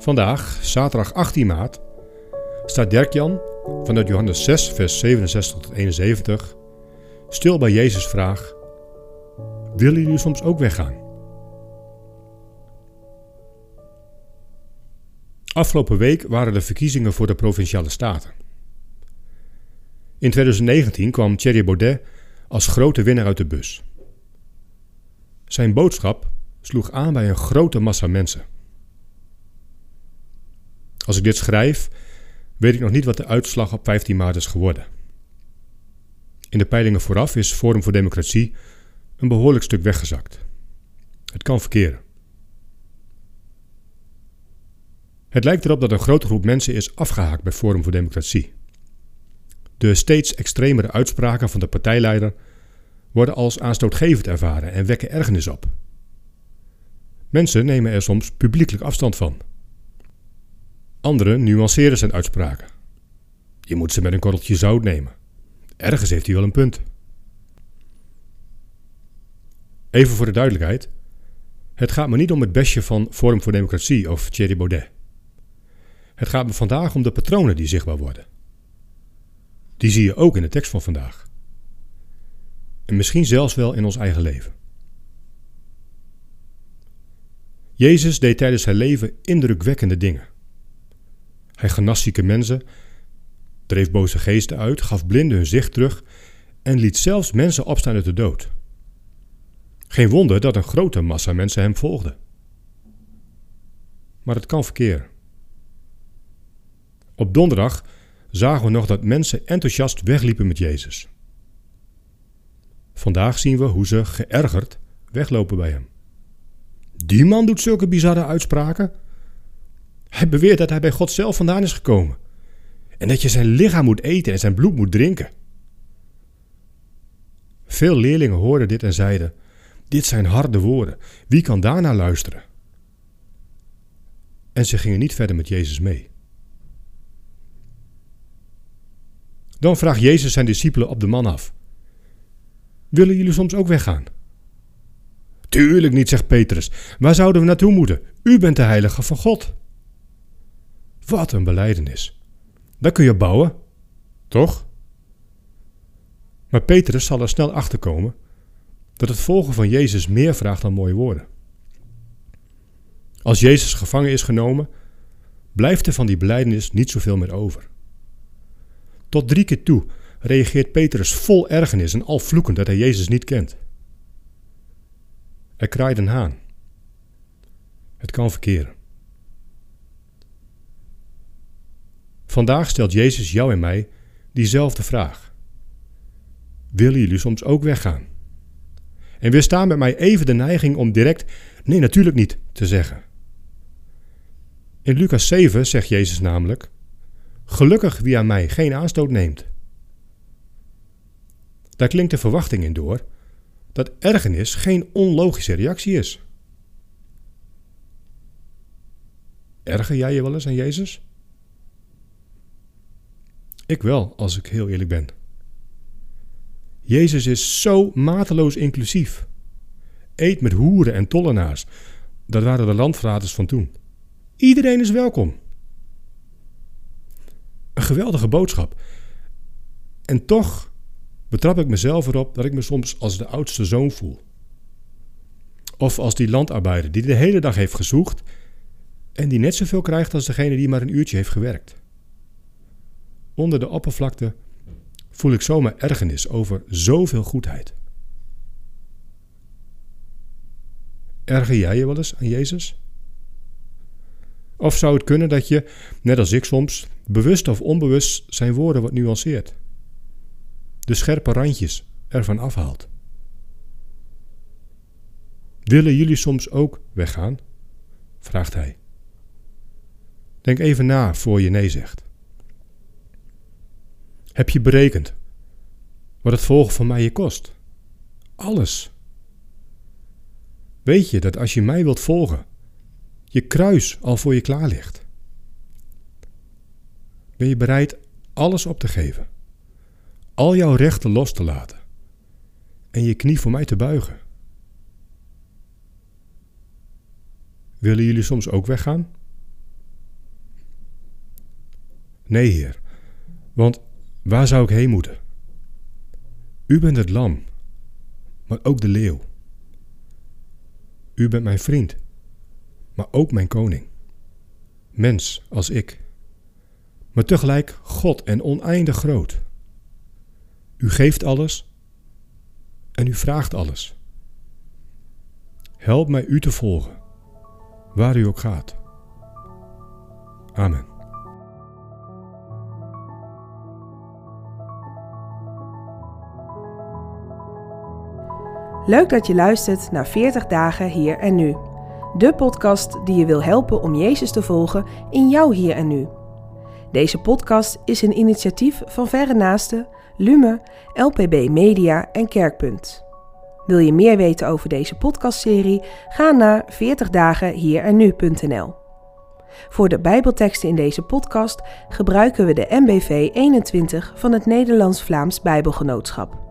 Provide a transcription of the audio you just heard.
Vandaag, zaterdag 18 maart, staat Dirk-Jan vanuit Johannes 6, vers 67 tot 71 stil bij Jezus' vraag: Willen jullie soms ook weggaan? Afgelopen week waren de verkiezingen voor de provinciale staten. In 2019 kwam Thierry Baudet als grote winnaar uit de bus. Zijn boodschap sloeg aan bij een grote massa mensen. Als ik dit schrijf, weet ik nog niet wat de uitslag op 15 maart is geworden. In de peilingen vooraf is Forum voor Democratie een behoorlijk stuk weggezakt. Het kan verkeren. Het lijkt erop dat een grote groep mensen is afgehaakt bij Forum voor Democratie. De steeds extremere uitspraken van de partijleider worden als aanstootgevend ervaren en wekken ergernis op. Mensen nemen er soms publiekelijk afstand van. Anderen nuanceren zijn uitspraken. Je moet ze met een korreltje zout nemen. Ergens heeft hij wel een punt. Even voor de duidelijkheid. Het gaat me niet om het bestje van Forum voor Democratie of Thierry Baudet. Het gaat me vandaag om de patronen die zichtbaar worden. Die zie je ook in de tekst van vandaag. En misschien zelfs wel in ons eigen leven. Jezus deed tijdens zijn leven indrukwekkende dingen. Hij genas zieke mensen, dreef boze geesten uit, gaf blinden hun zicht terug en liet zelfs mensen opstaan uit de dood. Geen wonder dat een grote massa mensen hem volgde. Maar het kan verkeren. Op donderdag zagen we nog dat mensen enthousiast wegliepen met Jezus. Vandaag zien we hoe ze geërgerd weglopen bij hem. Die man doet zulke bizarre uitspraken. Hij beweert dat hij bij God zelf vandaan is gekomen. En dat je zijn lichaam moet eten en zijn bloed moet drinken. Veel leerlingen hoorden dit en zeiden: Dit zijn harde woorden. Wie kan daarna luisteren? En ze gingen niet verder met Jezus mee. Dan vraagt Jezus zijn discipelen op de man af: Willen jullie soms ook weggaan? Tuurlijk niet, zegt Petrus. Waar zouden we naartoe moeten? U bent de heilige van God. Wat een beleidenis. Daar kun je bouwen, toch? Maar Petrus zal er snel achter komen dat het volgen van Jezus meer vraagt dan mooie woorden. Als Jezus gevangen is genomen, blijft er van die beleidenis niet zoveel meer over. Tot drie keer toe reageert Petrus vol ergernis en al vloekend dat hij Jezus niet kent. Er kraait een haan. Het kan verkeren. Vandaag stelt Jezus jou en mij diezelfde vraag. Willen jullie soms ook weggaan? En weerstaan met mij even de neiging om direct nee, natuurlijk niet te zeggen. In Lucas 7 zegt Jezus namelijk: Gelukkig wie aan mij geen aanstoot neemt. Daar klinkt de verwachting in door dat ergernis geen onlogische reactie is. Erger jij je wel eens aan Jezus? Ik wel, als ik heel eerlijk ben. Jezus is zo mateloos inclusief. Eet met hoeren en tollenaars. Dat waren de landverraders van toen. Iedereen is welkom. Een geweldige boodschap. En toch betrap ik mezelf erop dat ik me soms als de oudste zoon voel. Of als die landarbeider die de hele dag heeft gezocht en die net zoveel krijgt als degene die maar een uurtje heeft gewerkt. Onder de oppervlakte voel ik zomaar ergernis over zoveel goedheid. Erger jij je wel eens aan Jezus? Of zou het kunnen dat je, net als ik soms, bewust of onbewust zijn woorden wat nuanceert? De scherpe randjes ervan afhaalt. Willen jullie soms ook weggaan? vraagt hij. Denk even na voor je nee zegt. Heb je berekend wat het volgen van mij je kost? Alles. Weet je dat als je mij wilt volgen, je kruis al voor je klaar ligt? Ben je bereid alles op te geven, al jouw rechten los te laten en je knie voor mij te buigen? Willen jullie soms ook weggaan? Nee, Heer, want waar zou ik heen moeten? U bent het lam, maar ook de leeuw. U bent mijn vriend, maar ook mijn koning. Mens als ik, maar tegelijk God en oneindig groot. U geeft alles en u vraagt alles. Help mij u te volgen, waar u ook gaat. Amen. Leuk dat je luistert naar 40 dagen hier en nu. De podcast die je wil helpen om Jezus te volgen in jouw hier en nu. Deze podcast is een initiatief van Verre Naasten, Lume, LPB Media en Kerkpunt. Wil je meer weten over deze podcastserie? Ga naar 40dagenhierennu.nl. Voor de Bijbelteksten in deze podcast gebruiken we de MBV 21 van het Nederlands-Vlaams Bijbelgenootschap.